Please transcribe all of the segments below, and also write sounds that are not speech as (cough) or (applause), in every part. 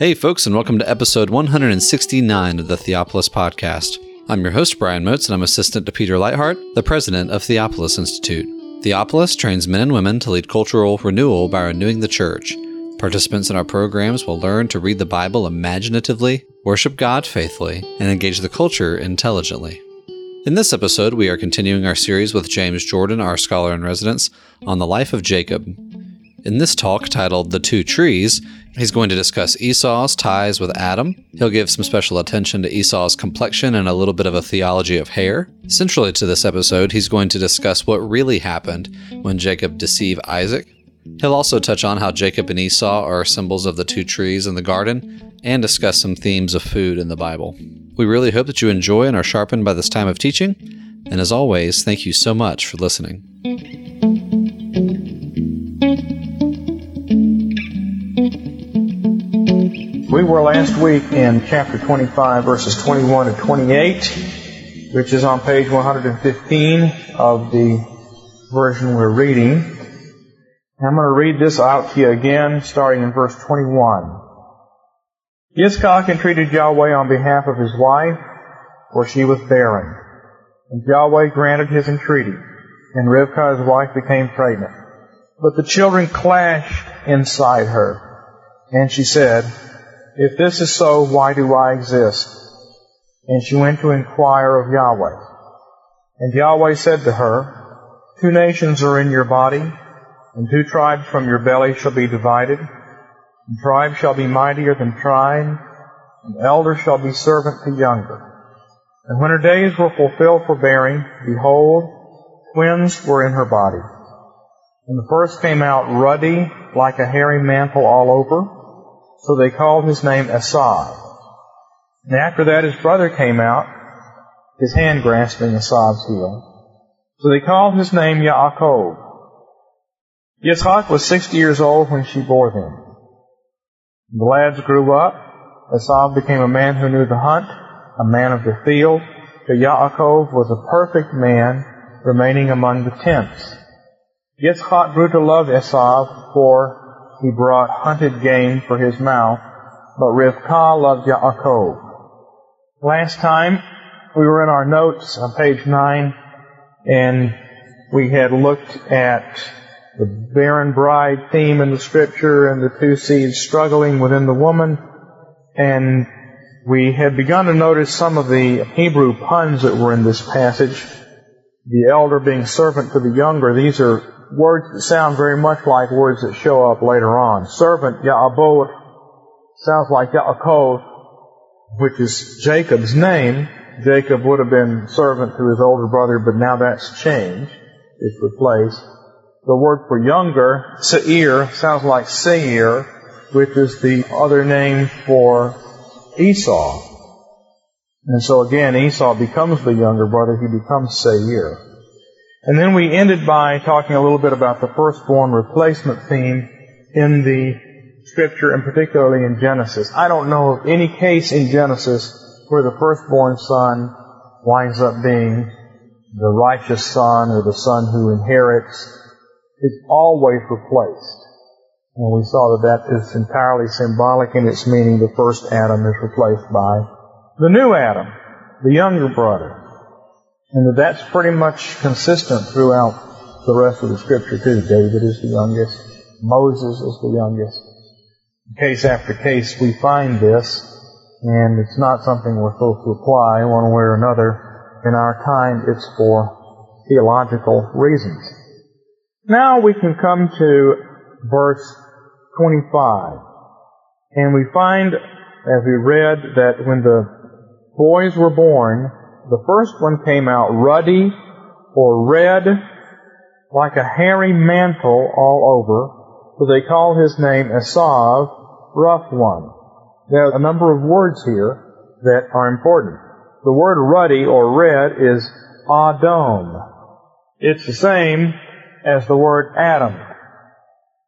Hey, folks, and welcome to episode 169 of the Theopolis Podcast. I'm your host, Brian Moats, and I'm assistant to Peter Leithart, the president of Theopolis Institute. Theopolis trains men and women to lead cultural renewal by renewing the church. Participants in our programs will learn to read the Bible imaginatively, worship God faithfully, and engage the culture intelligently. In this episode, we are continuing our series with James Jordan, our scholar in residence, on the life of Jacob. In this talk titled The Two Trees, he's going to discuss Esau's ties with Adam. He'll give some special attention to Esau's complexion and a little bit of a theology of hair. Centrally to this episode, he's going to discuss what really happened when Jacob deceived Isaac. He'll also touch on how Jacob and Esau are symbols of the two trees in the garden and discuss some themes of food in the Bible. We really hope that you enjoy and are sharpened by this time of teaching. And as always, thank you so much for listening. We were last week in chapter 25, verses 21 to 28, which is on page 115 of the version we're reading. I'm going to read this out to you again, starting in verse 21. Yitzchak entreated Yahweh on behalf of his wife, for she was barren. And Yahweh granted his entreaty, and Rivkah his wife became pregnant. But the children clashed inside her, and she said, If this is so, why do I exist? And she went to inquire of Yahweh. And Yahweh said to her, Two nations are in your body, and two tribes from your belly shall be divided. And tribe shall be mightier than tribe, and elder shall be servant to younger. And when her days were fulfilled for bearing, behold, twins were in her body. And the first came out ruddy, like a hairy mantle all over, so they called his name Esau. And after that his brother came out, his hand grasping Esau's heel. So they called his name Yaakov. Yitzchak was sixty years old when she bore them. The lads grew up. Esau became a man who knew the hunt, a man of the field. But Yaakov was a perfect man, remaining among the tents. Yitzchak grew to love Esau, for he brought hunted game for his mouth, but Rivkah loved Yaakov. Last time, we were in our notes on page 9, and we had looked at the barren bride theme in the scripture and the two seeds struggling within the woman, and we had begun to notice some of the Hebrew puns that were in this passage. The elder being servant to the younger, these are words that sound very much like words that show up later on. Servant, Ya'abod, sounds like Yaakov, which is Jacob's name. Jacob would have been servant to his older brother, but now that's changed. It's replaced. The word for younger, Seir, sounds like Seir, which is the other name for Esau. And so again, Esau becomes the younger brother, he becomes Seir. And then we ended by talking a little bit about the firstborn replacement theme in the scripture and particularly in Genesis. I don't know of any case in Genesis where the firstborn son winds up being the righteous son or the son who inherits. It's always replaced. And we saw that that is entirely symbolic in its meaning. The first Adam is replaced by the new Adam, the younger brother. And that that's pretty much consistent throughout the rest of the scripture too. David is the youngest. Moses is the youngest. Case after case we find this, and it's not something we're supposed to apply one way or another. In our time, it's for theological reasons. Now we can come to verse 25. And we find, as we read, that when the boys were born, the first one came out ruddy or red, like a hairy mantle all over. So they call his name Esau, rough one. There are a number of words here that are important. The word ruddy or red is Adom. It's the same as the word Adam.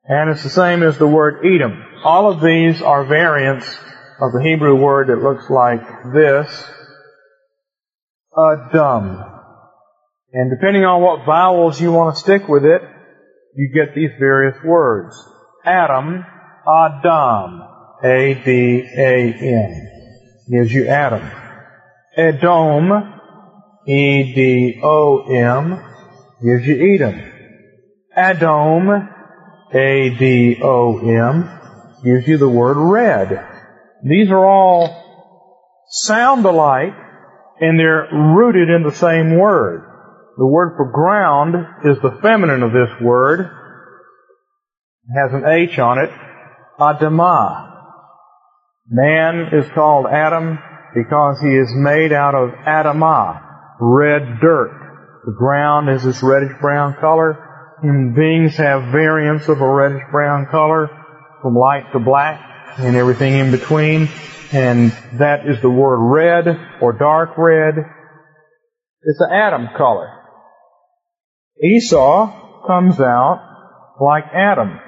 And it's the same as the word Edom. All of these are variants of the Hebrew word that looks like this, Adam. And depending on what vowels you want to stick with it, you get these various words. Adam, Adam. A-D-A-M. Gives you Adam. Edom, E-D-O-M, gives you Edom. Adom, A-D-O-M, gives you the word red. These are all sound alike, and they're rooted in the same word. The word for ground is the feminine of this word. It has an H on it. Adamah. Man is called Adam because he is made out of Adamah, red dirt. The ground is this reddish brown color. Human beings have variants of a reddish brown color from light to black and everything in between. And that is the word red or dark red. It's an Adam color. Esau comes out like Adam,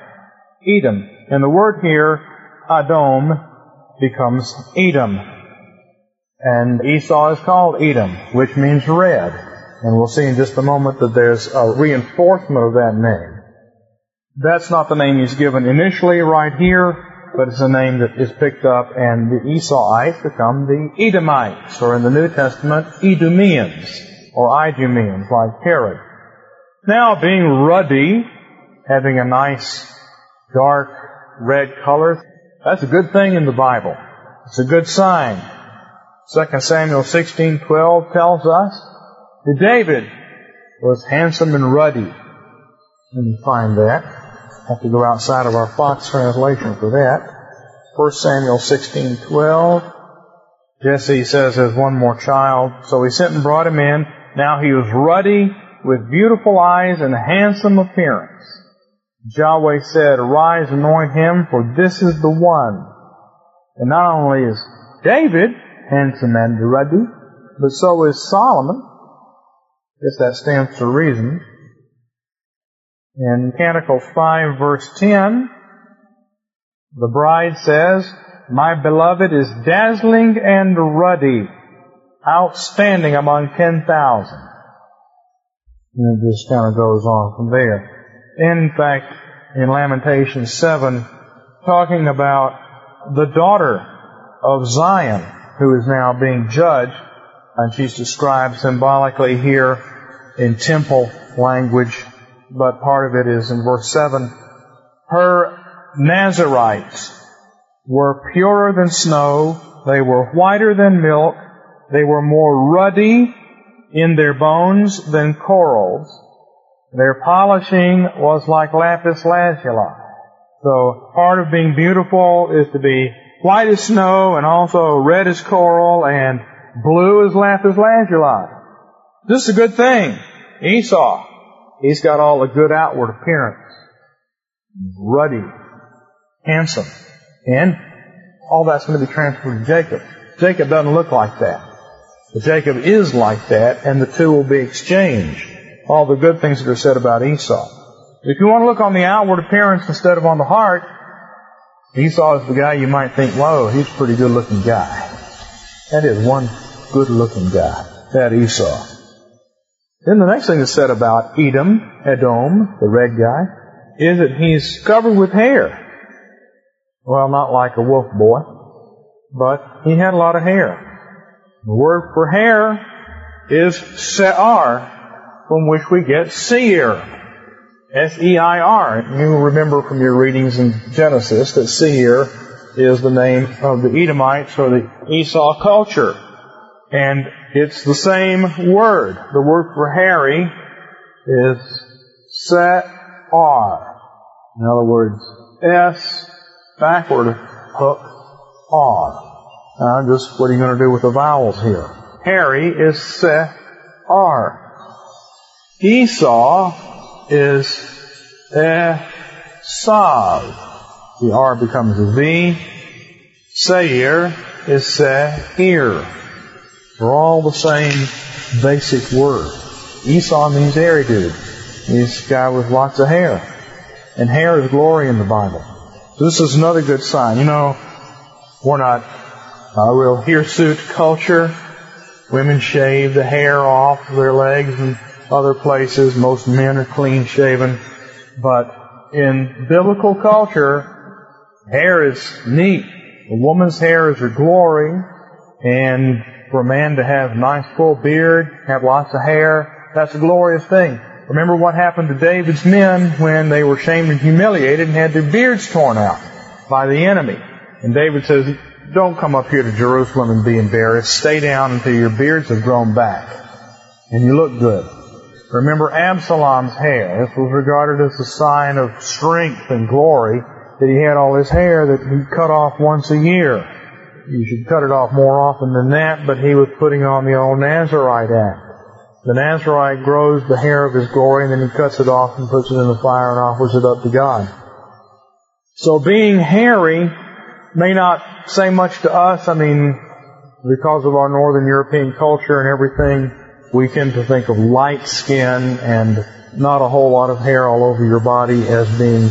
Edom. And the word here, Adom, becomes Edom. And Esau is called Edom, which means red. And we'll see in just a moment that there's a reinforcement of that name. That's not the name he's given initially right here, but it's a name that is picked up and the Esauites become the Edomites, or in the New Testament, Edomians, or Idumeans, like Herod. Now, being ruddy, having a nice dark red color, that's a good thing in the Bible. It's a good sign. 2 Samuel 16:12 tells us that David was handsome and ruddy. And you find that. Have to go outside of our Fox translation for that. 1 Samuel 16:12. Jesse says has one more child, so he sent and brought him in. Now he was ruddy with beautiful eyes and handsome appearance. Yahweh said, Arise, anoint him, for this is the one. And not only is David handsome and ruddy, but so is Solomon. Guess that stands to reason. In Canticle 5 verse 10, the bride says, My beloved is dazzling and ruddy, outstanding among 10,000. And it just kind of goes on from there. In fact, in Lamentation 7, talking about the daughter of Zion, who is now being judged, and she's described symbolically here in temple language, but part of it is in verse 7. Her Nazarites were purer than snow, they were whiter than milk, they were more ruddy in their bones than corals. Their polishing was like lapis lazuli. So part of being beautiful is to be white as snow and also red as coral and blue as lapis lazuli. This is a good thing. Esau, he's got all the good outward appearance. Ruddy, handsome. And all that's going to be transferred to Jacob. Jacob doesn't look like that. But Jacob is like that, and the two will be exchanged. All the good things that are said about Esau. If you want to look on the outward appearance instead of on the heart, Esau is the guy you might think, whoa, he's a pretty good looking guy. That is one good looking guy. That Esau. Then the next thing that's said about Edom, Edom, the red guy, is that he's covered with hair. Well, not like a wolf boy, but he had a lot of hair. The word for hair is se'ar, from which we get seir. S-E-I-R. You remember from your readings in Genesis that seir is the name of the Edomites or the Esau culture. And it's the same word. The word for Harry is se'ar. In other words, S backward hook R. Now, just what are you going to do with the vowels here? Harry is se r. Esau is esav. The R becomes a V. Seir is seir. They're all the same basic word. Esau means hairy dude. He's a guy with lots of hair. And hair is glory in the Bible. This is another good sign. You know, we're not a real hirsute culture. Women shave the hair off their legs and other places. Most men are clean shaven. But in biblical culture, hair is neat. A woman's hair is her glory, and for a man to have a nice full beard, have lots of hair, that's a glorious thing. Remember what happened to David's men when they were shamed and humiliated and had their beards torn out by the enemy. And David says, don't come up here to Jerusalem and be embarrassed. Stay down until your beards have grown back. And you look good. Remember Absalom's hair. This was regarded as a sign of strength and glory that he had all his hair that he cut off once a year. You should cut it off more often than that, but he was putting on the old Nazarite act. The Nazarite grows the hair of his glory and then he cuts it off and puts it in the fire and offers it up to God. So being hairy may not say much to us. I mean, because of our Northern European culture and everything, we tend to think of light skin and not a whole lot of hair all over your body as being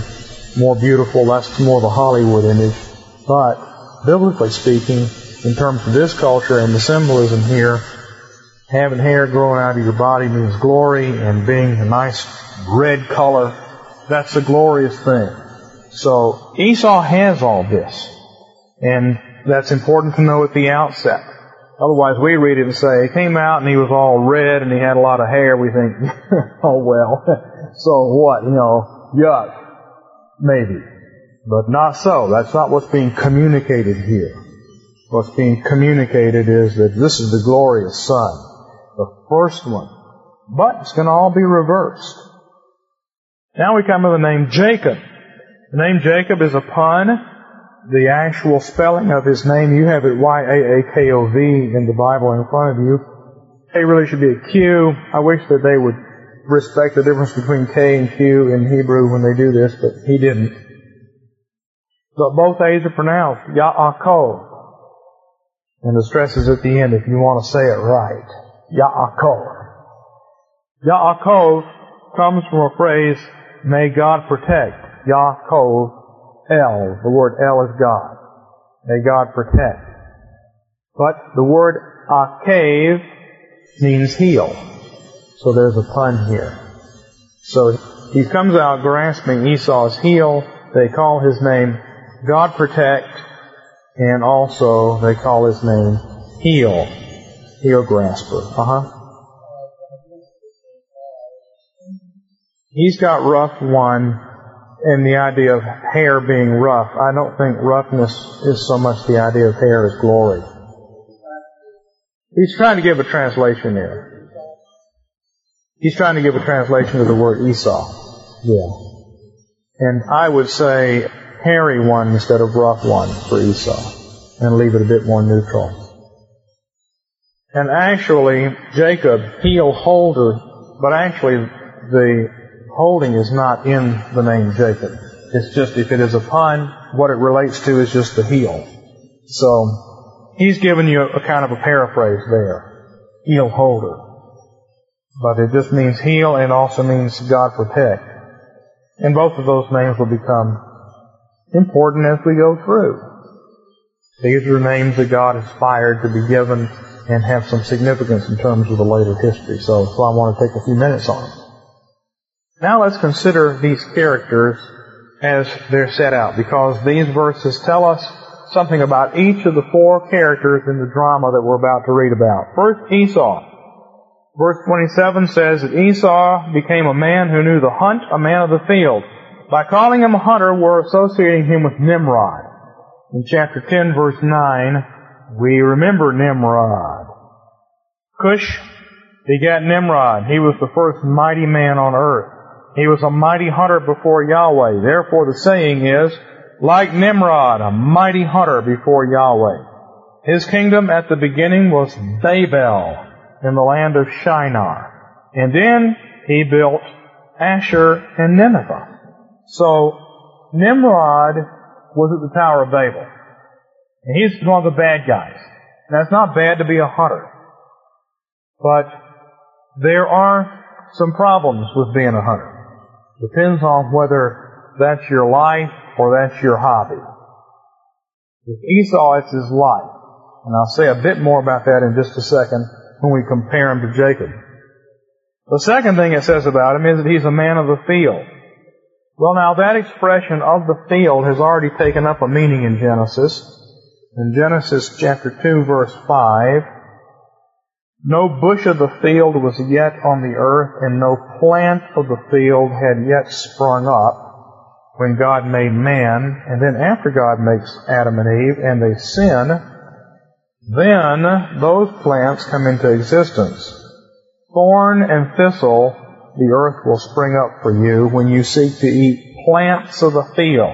more beautiful. That's more the Hollywood image. But biblically speaking, in terms of this culture and the symbolism here, having hair growing out of your body means glory and being a nice red color, that's a glorious thing. So Esau has all this. And that's important to know at the outset. Otherwise we read it and say, he came out and he was all red and he had a lot of hair. We think, (laughs) oh well, (laughs) so what, you know, yuck. Maybe. But not so. That's not what's being communicated here. What's being communicated is that this is the glorious Son, the first one. But it's going to all be reversed. Now we come to the name Jacob. The name Jacob is a pun. The actual spelling of his name, you have it Y-A-A-K-O-V in the Bible in front of you. It really should be a Q. I wish that they would respect the difference between K and Q in Hebrew when they do this, but he didn't. But both A's are pronounced Yaakov. And the stress is at the end if you want to say it right. Yaakov. Yaakov comes from a phrase, may God protect. Yaakov, El. The word El is God. May God protect. But the word Akav means heel. So there's a pun here. So he comes out grasping Esau's heel. They call his name God Protect, and also they call his name Heel, Heel Grasper. Uh huh. He's got rough one, and the idea of hair being rough. I don't think roughness is so much the idea of hair as glory. He's trying to give a translation there. He's trying to give a translation of the word Esau. Yeah. And I would say hairy one instead of rough one for Esau. And leave it a bit more neutral. And actually, Jacob, heel holder, but actually the holding is not in the name Jacob. It's just if it is a pun, what it relates to is just the heel. So, he's given you a kind of a paraphrase there. Heel holder. But it just means heel and also means God protect. And both of those names will become important as we go through. These are names that God inspired to be given and have some significance in terms of the later history. So, so I want to take a few minutes on them. Now let's consider these characters as they're set out because these verses tell us something about each of the four characters in the drama that we're about to read about. First, Esau. Verse 27 says that Esau became a man who knew the hunt, a man of the field. By calling him a hunter, we're associating him with Nimrod. In chapter 10 verse 9, we remember Nimrod. Cush begat Nimrod. He was the first mighty man on earth. He was a mighty hunter before Yahweh. Therefore the saying is, like Nimrod, a mighty hunter before Yahweh. His kingdom at the beginning was Babel in the land of Shinar. And then he built Ashur and Nineveh. So Nimrod was at the Tower of Babel. And he's one of the bad guys. Now it's not bad to be a hunter. But there are some problems with being a hunter. Depends on whether that's your life or that's your hobby. With Esau, it's his life. And I'll say a bit more about that in just a second when we compare him to Jacob. The second thing it says about him is that he's a man of the field. Well now that expression of the field has already taken up a meaning in Genesis. In Genesis chapter 2 verse 5, no bush of the field was yet on the earth, and no plant of the field had yet sprung up when God made man. And then after God makes Adam and Eve, and they sin, then those plants come into existence. Thorn and thistle, the earth will spring up for you when you seek to eat plants of the field.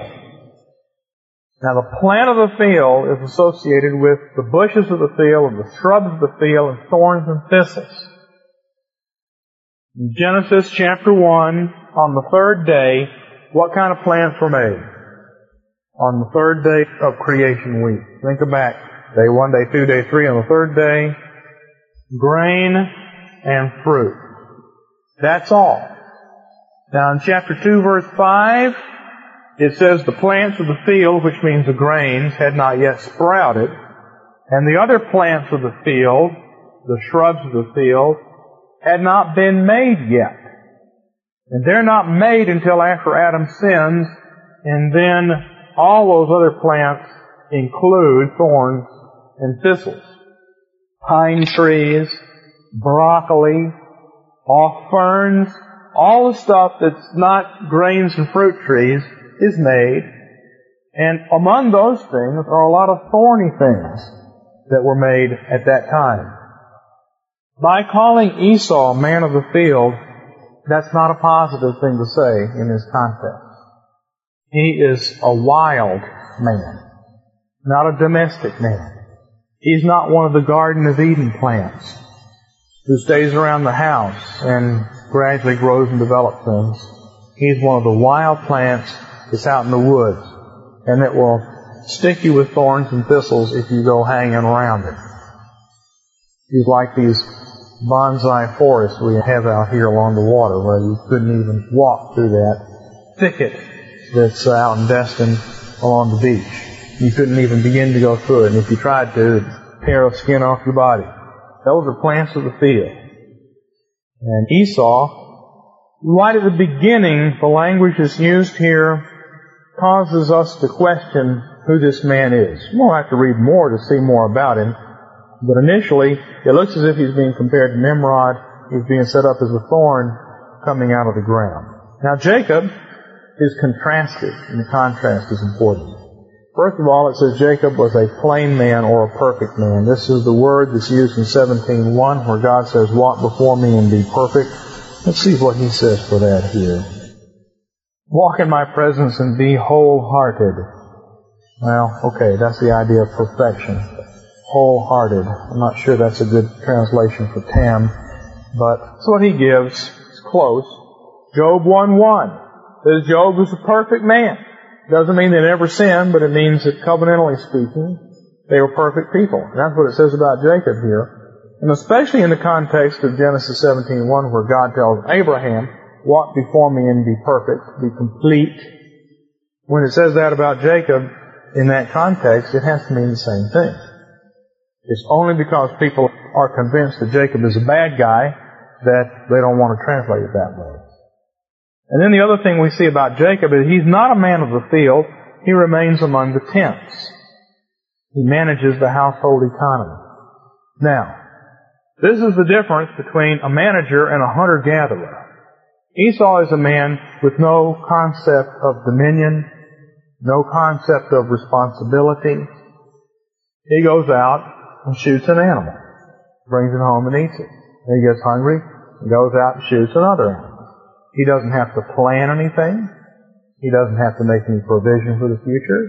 Now the plant of the field is associated with the bushes of the field, and the shrubs of the field, and thorns and thistles. In Genesis chapter 1, on the third day, what kind of plants were made? On the third day of creation week. Think back. Day one, day two, day three. On the third day, grain and fruit. That's all. Now in chapter 2 verse 5, it says the plants of the field, which means the grains, had not yet sprouted, and the other plants of the field, the shrubs of the field, had not been made yet. And they're not made until after Adam sins, and then all those other plants include thorns and thistles. Pine trees, broccoli, off ferns, all the stuff that's not grains and fruit trees is made, and among those things are a lot of thorny things that were made at that time. By calling Esau a man of the field, that's not a positive thing to say in this context. He is a wild man, not a domestic man. He's not one of the Garden of Eden plants who stays around the house and gradually grows and develops things. He's one of the wild plants that's out in the woods. And it will stick you with thorns and thistles if you go hanging around it. He's like these bonsai forests we have out here along the water where you couldn't even walk through that thicket that's out in Destin along the beach. You couldn't even begin to go through it. And if you tried to, it'd tear the skin off your body. Those are plants of the field. And Esau, right at the beginning, the language is used here causes us to question who this man is. We'll have to read more to see more about him. But initially, it looks as if he's being compared to Nimrod. He's being set up as a thorn coming out of the ground. Now Jacob is contrasted, and the contrast is important. First of all, it says Jacob was a plain man or a perfect man. This is the word that's used in 17.1 where God says, walk before me and be perfect. Let's see what he says for that here. Walk in my presence and be wholehearted. Well, okay, that's the idea of perfection. Wholehearted. I'm not sure that's a good translation for tam, but that's what he gives. It's close. Job 1-1 says Job was a perfect man. Doesn't mean they never sinned, but it means that covenantally speaking, they were perfect people. And that's what it says about Jacob here. And especially in the context of Genesis 17.1 where God tells Abraham, walk before me and be perfect, be complete. When it says that about Jacob, in that context, it has to mean the same thing. It's only because people are convinced that Jacob is a bad guy that they don't want to translate it that way. And then the other thing we see about Jacob is he's not a man of the field. He remains among the tents. He manages the household economy. Now, this is the difference between a manager and a hunter-gatherer. Esau is a man with no concept of dominion, no concept of responsibility. He goes out and shoots an animal, brings it home and eats it. He gets hungry, goes out and shoots another animal. He doesn't have to plan anything. He doesn't have to make any provision for the future.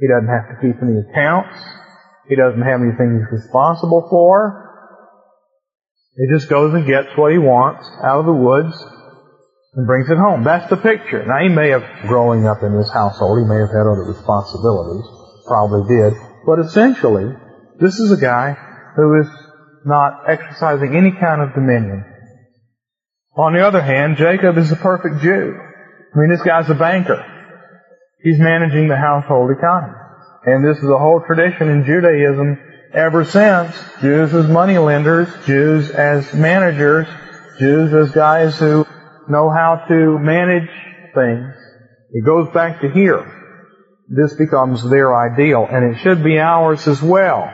He doesn't have to keep any accounts. He doesn't have anything he's responsible for. He just goes and gets what he wants out of the woods and brings it home. That's the picture. Now he may have, growing up in this household, he may have had other responsibilities, probably did, but essentially, this is a guy who is not exercising any kind of dominion. On the other hand, Jacob is a perfect Jew. I mean, this guy's a banker. He's managing the household economy. And this is a whole tradition in Judaism ever since. Jews as money lenders, Jews as managers, Jews as guys who know how to manage things. It goes back to here. this becomes their ideal, and it should be ours as well.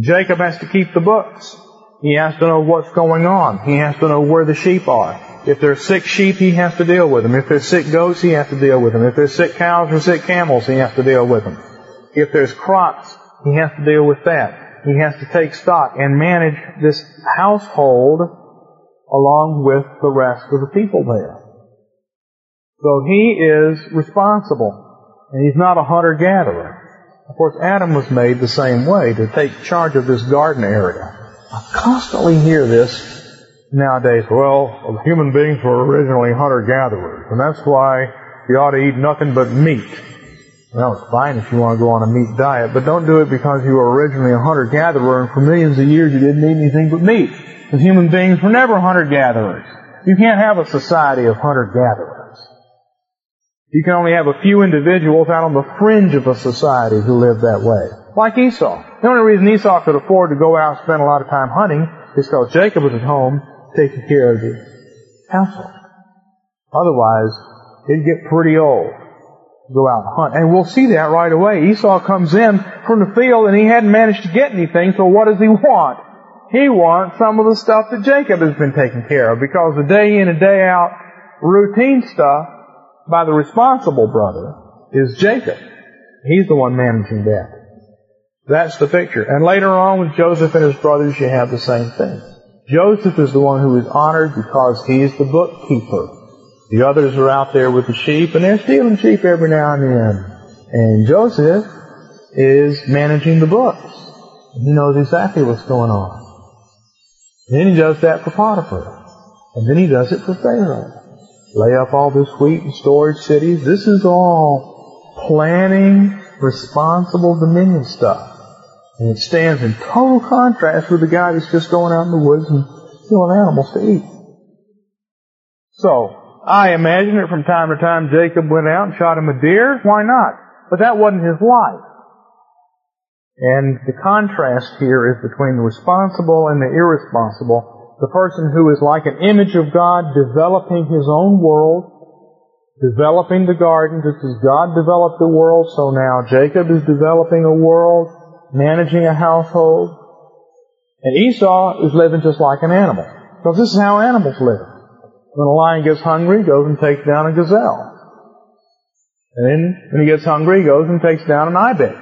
Jacob has to keep the books. He has to know what's going on. He has to know where the sheep are. If there's sick sheep, he has to deal with them. If there's sick goats, he has to deal with them. If there's sick cows or sick camels, he has to deal with them. If there's crops, he has to deal with that. He has to take stock and manage this household along with the rest of the people there. So he is responsible. And he's not a hunter-gatherer. Of course, Adam was made the same way, to take charge of this garden area. I constantly hear this nowadays. Well, human beings were originally hunter-gatherers, and that's why you ought to eat nothing but meat. Well, it's fine if you want to go on a meat diet, but don't do it because you were originally a hunter-gatherer and for millions of years you didn't eat anything but meat. Because human beings were never hunter-gatherers. You can't have a society of hunter-gatherers. You can only have a few individuals out on the fringe of a society who live that way. Like Esau. The only reason Esau could afford to go out and spend a lot of time hunting is because Jacob was at home taking care of the household. Otherwise, it'd get pretty old to go out and hunt. And we'll see that right away. Esau comes in from the field and he hadn't managed to get anything, so what does he want? He wants some of the stuff that Jacob has been taking care of because the day in and day out routine stuff by the responsible brother is Jacob. He's the one managing that. That's the picture. And later on with Joseph and his brothers, you have the same thing. Joseph is the one who is honored because he's the bookkeeper. The others are out there with the sheep, and they're stealing sheep every now and then. And Joseph is managing the books. He knows exactly what's going on. And then he does that for Potiphar. And then he does it for Pharaoh lay up all this wheat in storage cities. This is all planning, responsible dominion stuff. And it stands in total contrast with the guy that's just going out in the woods and killing animals to eat. So, I imagine that from time to time Jacob went out and shot him a deer. Why not? But that wasn't his life. And the contrast here is between the responsible and the irresponsible the person who is like an image of God developing his own world, developing the garden just as God developed the world, so now Jacob is developing a world, managing a household. And Esau is living just like an animal. Because this is how animals live. When a lion gets hungry, he goes and takes down a gazelle. And then when he gets hungry, he goes and takes down an ibex.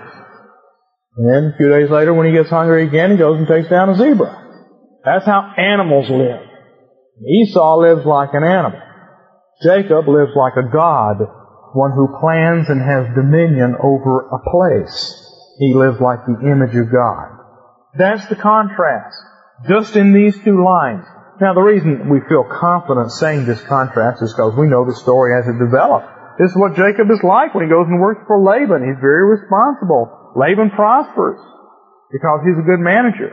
And then a few days later, when he gets hungry again, he goes and takes down a zebra. That's how animals live. Esau lives like an animal. Jacob lives like a god, one who plans and has dominion over a place. He lives like the image of God. That's the contrast. Just in these two lines. Now the reason we feel confident saying this contrast is because we know the story as it developed. This is what Jacob is like when he goes and works for Laban. He's very responsible. Laban prospers because he's a good manager.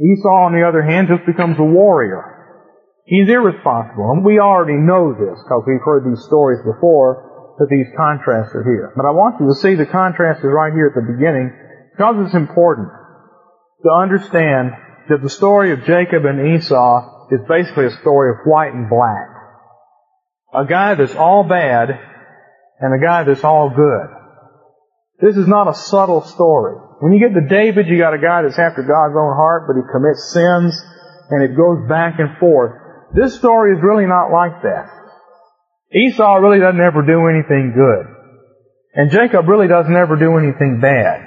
Esau, on the other hand, just becomes a warrior. He's irresponsible, and we already know this because we've heard these stories before that these contrasts are here. But I want you to see the contrast is right here at the beginning because it's important to understand that the story of Jacob and Esau is basically a story of white and black. A guy that's all bad and a guy that's all good. This is not a subtle story. When you get to David, you got a guy that's after God's own heart, but he commits sins, and it goes back and forth. This story is really not like that. Esau really doesn't ever do anything good. And Jacob really doesn't ever do anything bad,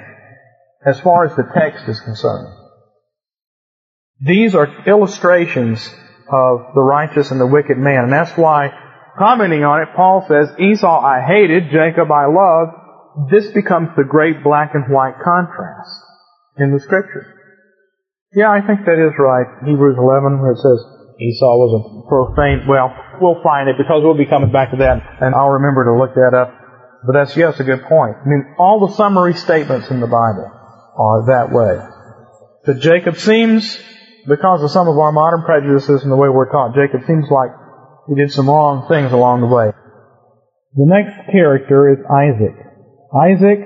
as far as the text is concerned. These are illustrations of the righteous and the wicked man, and that's why, commenting on it, Paul says, Esau I hated, Jacob I loved, this becomes the great black and white contrast in the scripture. Yeah, I think that is right. Hebrews 11, where it says Esau was a profane, well, we'll find it because we'll be coming back to that and I'll remember to look that up. But that's, yes, a good point. I mean, all the summary statements in the Bible are that way. That Jacob seems, because of some of our modern prejudices and the way we're taught, Jacob seems like he did some wrong things along the way. The next character is Isaac. Isaac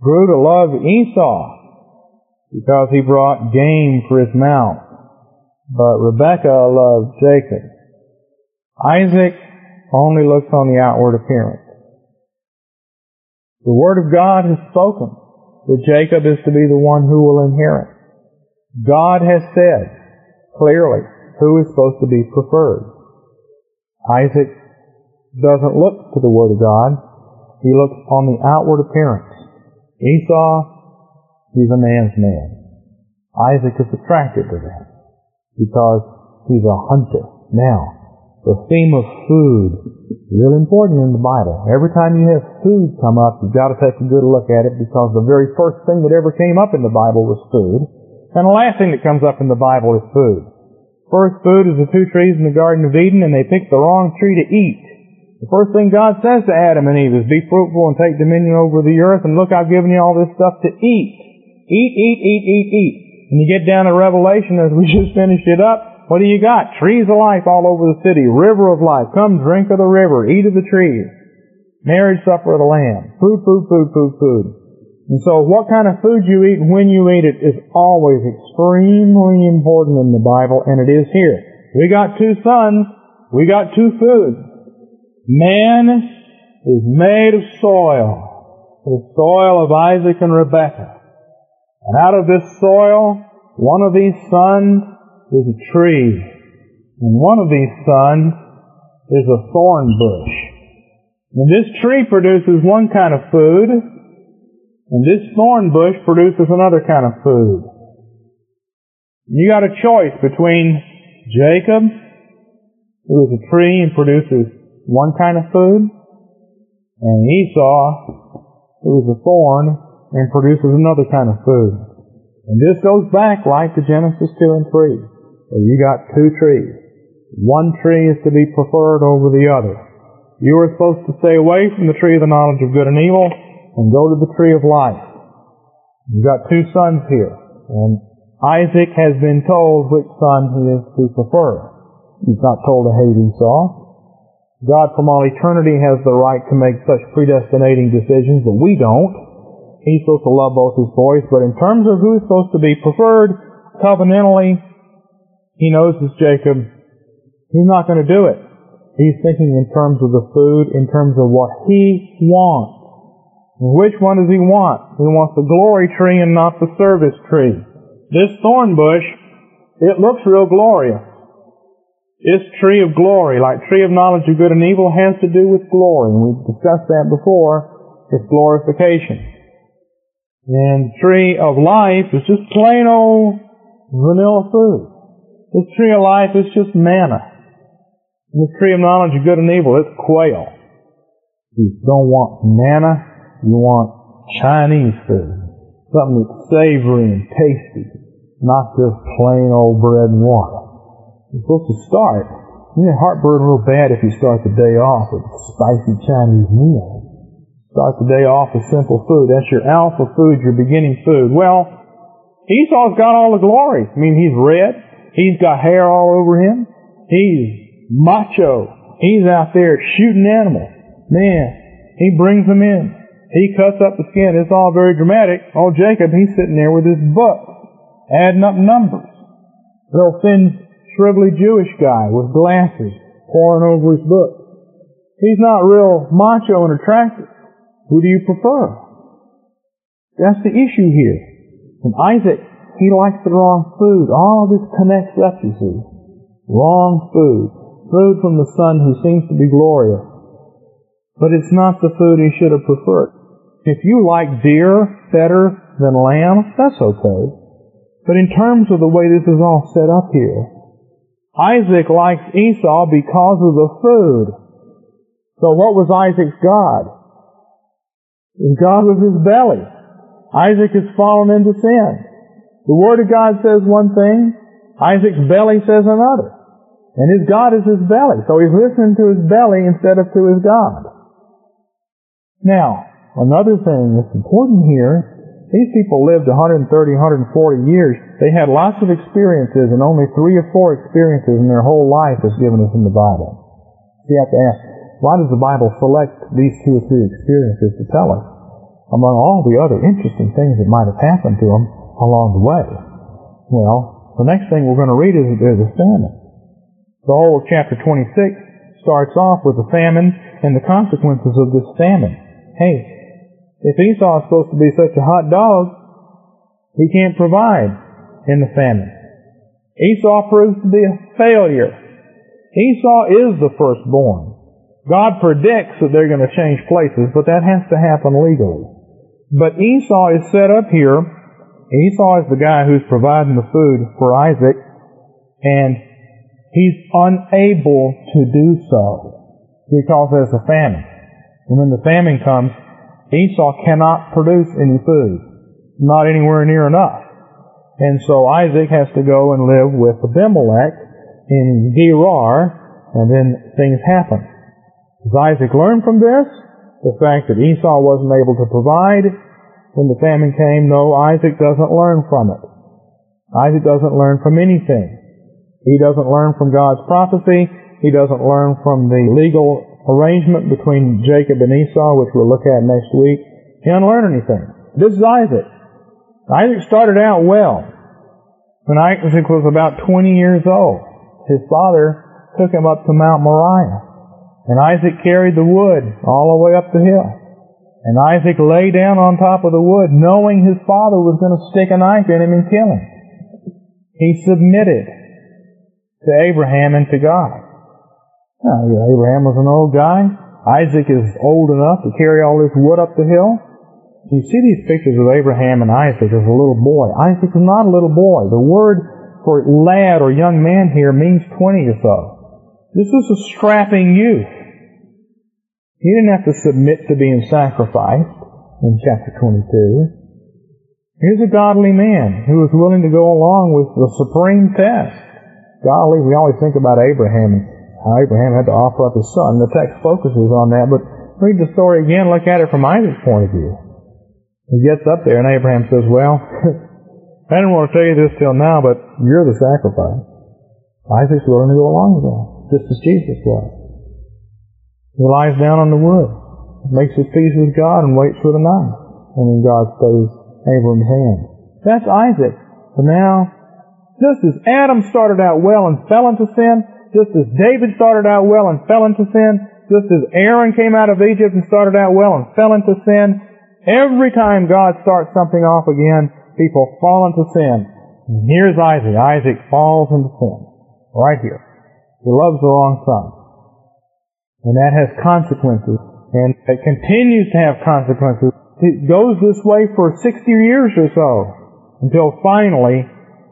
grew to love Esau because he brought game for his mouth. But Rebekah loved Jacob. Isaac only looks on the outward appearance. The Word of God has spoken that Jacob is to be the one who will inherit. God has said clearly who is supposed to be preferred. Isaac doesn't look to the Word of God. He looks on the outward appearance. Esau, he's a man's man. Isaac is attracted to that because he's a hunter. Now, the theme of food, real important in the Bible. Every time you have food come up, you've got to take a good look at it because the very first thing that ever came up in the Bible was food. And the last thing that comes up in the Bible is food. First food is the two trees in the Garden of Eden and they picked the wrong tree to eat. The first thing God says to Adam and Eve is be fruitful and take dominion over the earth and look I've given you all this stuff to eat. Eat, eat, eat, eat, eat. And you get down to Revelation as we (laughs) just finished it up, what do you got? Trees of life all over the city. River of life. Come drink of the river. Eat of the trees. Marriage supper of the Lamb. Food, food, food, food, food. And so what kind of food you eat and when you eat it is always extremely important in the Bible, and it is here. We got two sons. We got two foods. Man is made of soil. The soil of Isaac and Rebekah. And out of this soil, one of these sons is a tree. And one of these sons is a thorn bush. And this tree produces one kind of food, and this thorn bush produces another kind of food. You got a choice between Jacob, who is a tree and produces one kind of food, and Esau, who is a thorn and produces another kind of food. And this goes back like to Genesis 2 and 3 you got two trees. One tree is to be preferred over the other. You are supposed to stay away from the tree of the knowledge of good and evil and go to the tree of life. You've got two sons here, and Isaac has been told which son he is to prefer. He's not told to hate Esau. God from all eternity has the right to make such predestinating decisions, but we don't. He's supposed to love both his boys, but in terms of who's supposed to be preferred covenantally, he knows this Jacob. He's not going to do it. He's thinking in terms of the food, in terms of what he wants. Which one does he want? He wants the glory tree and not the service tree. This thorn bush, it looks real glorious. This tree of glory, like tree of knowledge of good and evil, has to do with glory. And we've discussed that before. It's glorification. And tree of life is just plain old vanilla food. This tree of life is just manna. This tree of knowledge of good and evil, it's quail. You don't want manna, you want Chinese food. Something that's savory and tasty, not just plain old bread and water. You're supposed to start. You get heartburn real bad if you start the day off with a spicy Chinese meal. Start the day off with simple food. That's your alpha food, your beginning food. Well, Esau's got all the glory. I mean, he's red. He's got hair all over him. He's macho. He's out there shooting animals. Man, he brings them in. He cuts up the skin. It's all very dramatic. Oh, Jacob, he's sitting there with his book, adding up numbers. Little thin, shrivelly Jewish guy with glasses poring over his book. He's not real macho and attractive. Who do you prefer? That's the issue here. And Isaac he likes the wrong food. All this connects up, you see. Wrong food. Food from the son who seems to be glorious. But it's not the food he should have preferred. If you like deer better than lamb, that's okay. But in terms of the way this is all set up here, Isaac likes Esau because of the food. So what was Isaac's God? God was his belly. Isaac has fallen into sin. The Word of God says one thing, Isaac's belly says another. And his God is his belly. So he's listening to his belly instead of to his God. Now, another thing that's important here, these people lived 130, 140 years. They had lots of experiences and only three or four experiences in their whole life is given us in the Bible. So you have to ask, why does the Bible select these two or three experiences to tell us? Among all the other interesting things that might have happened to them, along the way. Well, the next thing we're going to read is there's a famine. The whole of chapter 26 starts off with the famine and the consequences of this famine. Hey, If Esau is supposed to be such a hot dog, he can't provide in the famine. Esau proves to be a failure. Esau is the firstborn. God predicts that they're going to change places, but that has to happen legally. But Esau is set up here. Esau is the guy who's providing the food for Isaac, and he's unable to do so because there's a famine. And when the famine comes, Esau cannot produce any food. Not anywhere near enough. And so Isaac has to go and live with Abimelech in Gerar, and then things happen. Does Isaac learn from this? The fact that Esau wasn't able to provide when the famine came? No, Isaac doesn't learn from it. Isaac doesn't learn from anything. He doesn't learn from God's prophecy. He doesn't learn from the legal arrangement between Jacob and Esau, which we'll look at next week. He doesn't learn anything. This is Isaac. Isaac started out well. When Isaac was about 20 years old, his father took him up to Mount Moriah. And Isaac carried the wood all the way up the hill. And Isaac lay down on top of the wood knowing his father was going to stick a knife in him and kill him. He submitted to Abraham and to God. Now, Abraham was an old guy. Isaac is old enough to carry all this wood up the hill. You see these pictures of Abraham and Isaac as a little boy. Isaac is not a little boy. The word for lad or young man here means 20 or so. This is a strapping youth. He didn't have to submit to being sacrificed in chapter 22. Here's a godly man who was willing to go along with the supreme test. Golly, we always think about Abraham and how Abraham had to offer up his son. The text focuses on that, but read the story again, look at it from Isaac's point of view. He gets up there and Abraham says, well, (laughs) I didn't want to tell you this till now, but you're the sacrifice. Isaac's willing to go along with that, just as Jesus was. He lies down on the wood, makes his peace with God, and waits for the night. And then God stays Abraham's hand. That's Isaac. But now, just as Adam started out well and fell into sin, just as David started out well and fell into sin, just as Aaron came out of Egypt and started out well and fell into sin, Every time God starts something off again, people fall into sin. And here's Isaac. Isaac falls into sin. Right here. He loves the wrong son. And that has consequences. And it continues to have consequences. It goes this way for 60 years or so. Until finally,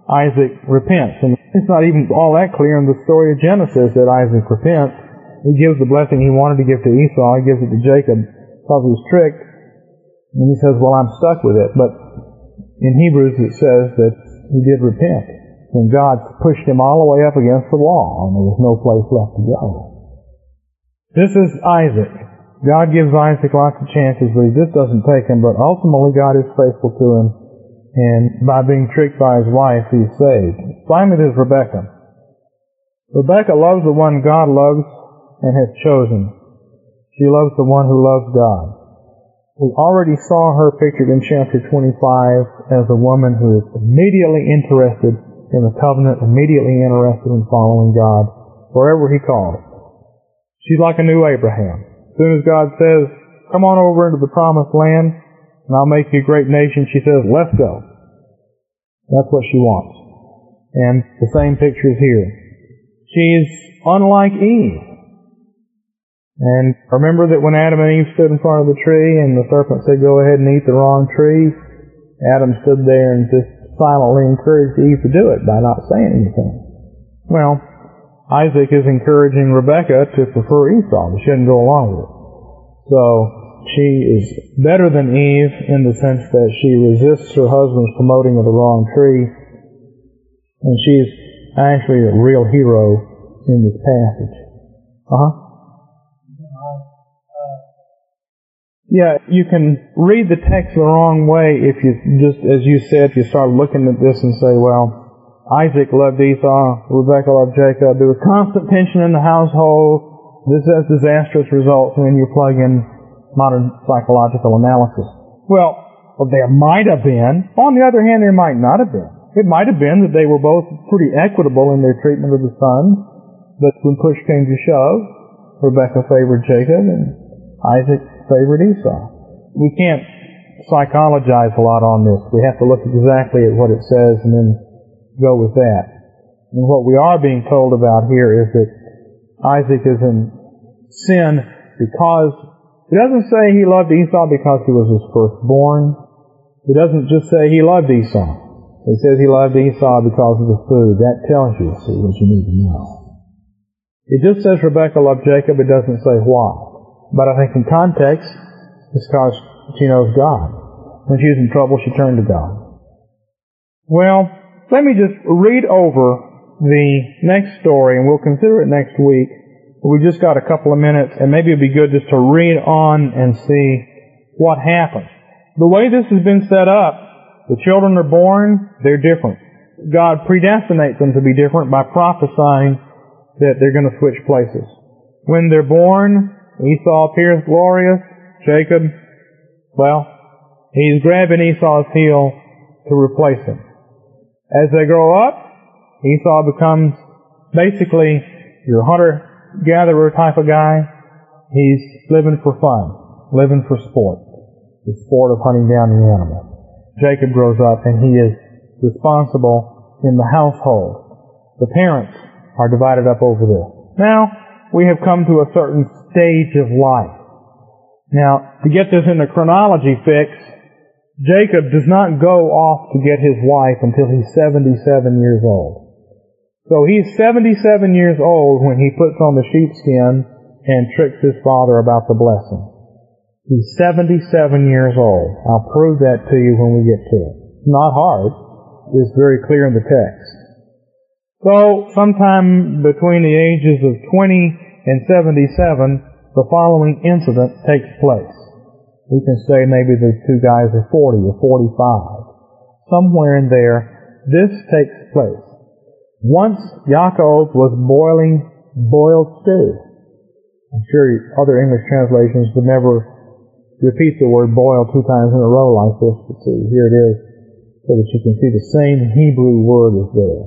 Isaac repents. And it's not even all that clear in the story of Genesis that Isaac repents. He gives the blessing he wanted to give to Esau. He gives it to Jacob because he was tricked. And he says, well, I'm stuck with it. But in Hebrews it says that he did repent. And God pushed him all the way up against the wall, and there was no place left to go. This is Isaac. God gives Isaac lots of chances, but he just doesn't take him. But ultimately, God is faithful to him, and by being tricked by his wife, he's saved. Finally, there's Rebecca. Rebecca loves the one God loves and has chosen. She loves the one who loves God. We already saw her pictured in chapter 25 as a woman who is immediately interested in the covenant, immediately interested in following God wherever He calls. She's like a new Abraham. As soon as God says, come on over into the promised land and I'll make you a great nation, she says, let's go. That's what she wants. And the same picture is here. She's unlike Eve. And remember that when Adam and Eve stood in front of the tree and the serpent said, go ahead and eat the wrong tree, Adam stood there and just silently encouraged Eve to do it by not saying anything. Well, Isaac is encouraging Rebecca to prefer Esau. She shouldn't go along with it. So she is better than Eve in the sense that she resists her husband's promoting of the wrong tree. And she's actually a real hero in this passage. Uh-huh. Yeah, you can read the text the wrong way if you just, as you said, if you start looking at this and say, well, Isaac loved Esau, Rebecca loved Jacob. There was constant tension in the household. This has disastrous results when you plug in modern psychological analysis. Well, there might have been. On the other hand, there might not have been. It might have been that they were both pretty equitable in their treatment of the sons, but when push came to shove, Rebecca favored Jacob and Isaac favored Esau. we can't psychologize a lot on this. We have to look exactly at what it says and then go with that. And what we are being told about here is that Isaac is in sin because it doesn't say he loved Esau because he was his firstborn. It doesn't just say he loved Esau. It says he loved Esau because of the food. That tells you see, what you need to know. It just says Rebecca loved Jacob. It doesn't say why. But I think in context, it's because she knows God. When she's in trouble, she turned to God. Well, let me just read over the next story, and we'll consider it next week. We just got a couple of minutes, and maybe it'd be good just to read on and see what happens. The way this has been set up, the children are born, they're different. God predestinates them to be different by prophesying that they're going to switch places. When they're born, Esau appears glorious. Jacob, well, he's grabbing Esau's heel to replace him. As they grow up, Esau becomes basically your hunter-gatherer type of guy. He's living for fun, living for sport, the sport of hunting down the animal. Jacob grows up and he is responsible in the household. The parents are divided up over this. Now, we have come to a certain stage of life. Now, to get this in the chronology fix, Jacob does not go off to get his wife until he's 77 years old. So he's 77 years old when he puts on the sheepskin and tricks his father about the blessing. He's 77 years old. I'll prove that to you when we get to it. It's not hard. It's very clear in the text. So, sometime between the ages of 20 and 77, the following incident takes place. We can say maybe the two guys are 40 or 45. Somewhere in there, this takes place. Once Yaakov was boiling boiled stew. I'm sure other English translations would never repeat the word boil two times in a row like this, but see, here it is, so that you can see the same Hebrew word is there.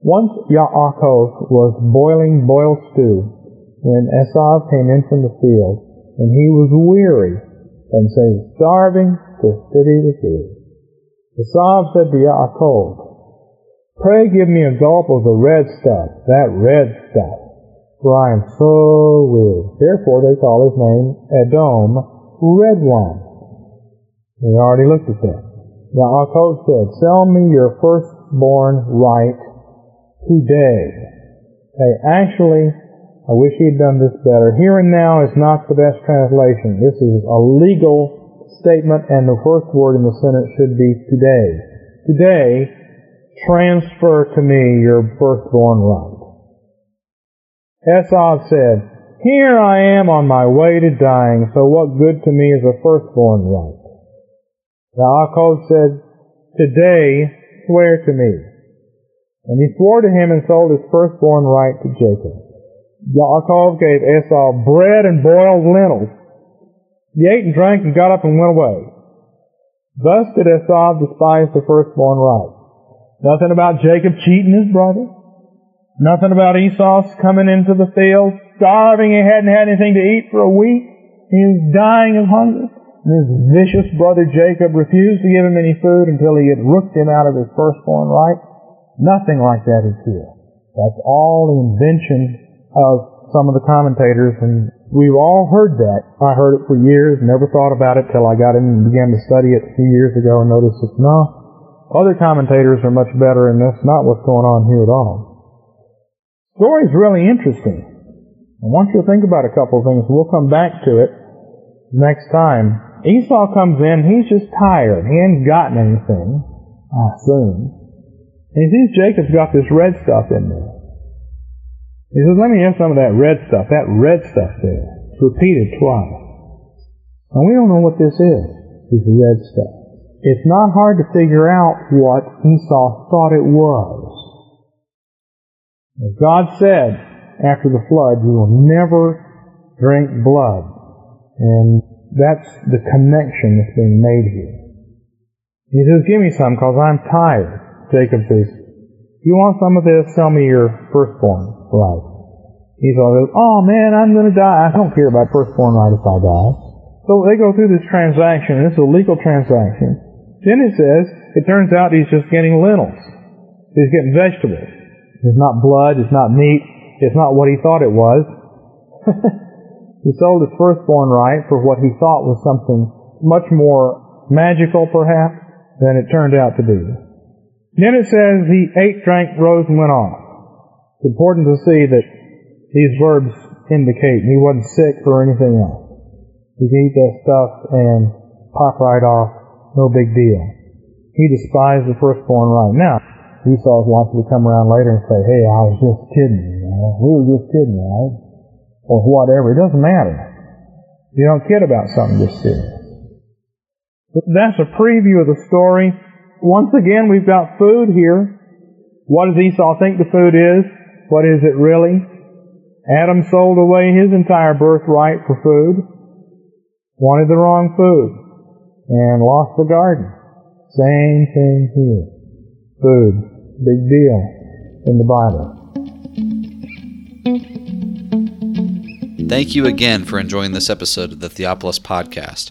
Once Yaakov was boiling boiled stew when Esau came in from the field, and he was weary, and saying, starving to study the field. Esau said to Yaakov, Pray give me a gulp of the red stuff, that red stuff for I am so weary. Therefore they call his name Edom, red one. We already looked at that. Yaakov said, Sell me your firstborn right today. They actually, I wish he had done this better. Here and now is not the best translation. This is a legal statement, and the first word in the sentence should be today. Today, transfer to me your firstborn right. Esau said, Here I am on my way to dying, so what good to me is a firstborn right? Yaakov said, Today swear to me. And he swore to him and sold his firstborn right to Jacob. Yaakov gave Esau bread and boiled lentils. He ate and drank and got up and went away. Thus did Esau despise the firstborn right. Nothing about Jacob cheating his brother. Nothing about Esau coming into the field, starving. He hadn't had anything to eat for a week. He was dying of hunger. And his vicious brother Jacob refused to give him any food until he had rooked him out of his firstborn right. Nothing like that is here. That's all invention of some of the commentators, and we've all heard that. I heard it for years, never thought about it till I got in and began to study it a few years ago and noticed that no, other commentators are much better, and that's not what's going on here at all story is really interesting. I want you to think about a couple of things. We'll come back to it next time. Esau comes in, he's just tired. He ain't gotten anything, I assume. And he sees Jacob's got this red stuff in there. He says, let me have some of that red stuff, that red stuff there. It's repeated twice. And we don't know what this is, this red stuff. It's not hard to figure out what Esau thought it was. As God said after the flood, you will never drink blood. And that's the connection that's being made here. He says, give me some because I'm tired. Jacob says, you want some of this? Sell me your firstborn right. Esau says, oh man, I'm going to die. I don't care about firstborn right if I die. So they go through this transaction, and it's a legal transaction. Then it says, it turns out he's just getting lentils. He's getting vegetables. It's not blood, it's not meat, it's not what he thought it was. (laughs) he sold his firstborn right for what he thought was something much more magical, perhaps, than it turned out to be. Then it says he ate, drank, rose, and went off. It's important to see that these verbs indicate he wasn't sick or anything else. He could eat that stuff and pop right off, no big deal. He despised the firstborn right. Now, Esau's likely to come around later and say, hey, I was just kidding, you know, we were just kidding, right? Or whatever. It doesn't matter. You don't kid about something just serious. That's a preview of the story. Once again, we've got food here. What does Esau think the food is? What is it really? Adam sold away his entire birthright for food, wanted the wrong food, and lost the garden. Same thing here. Food, big deal in the Bible. Thank you again for enjoying this episode of the Theopolis Podcast.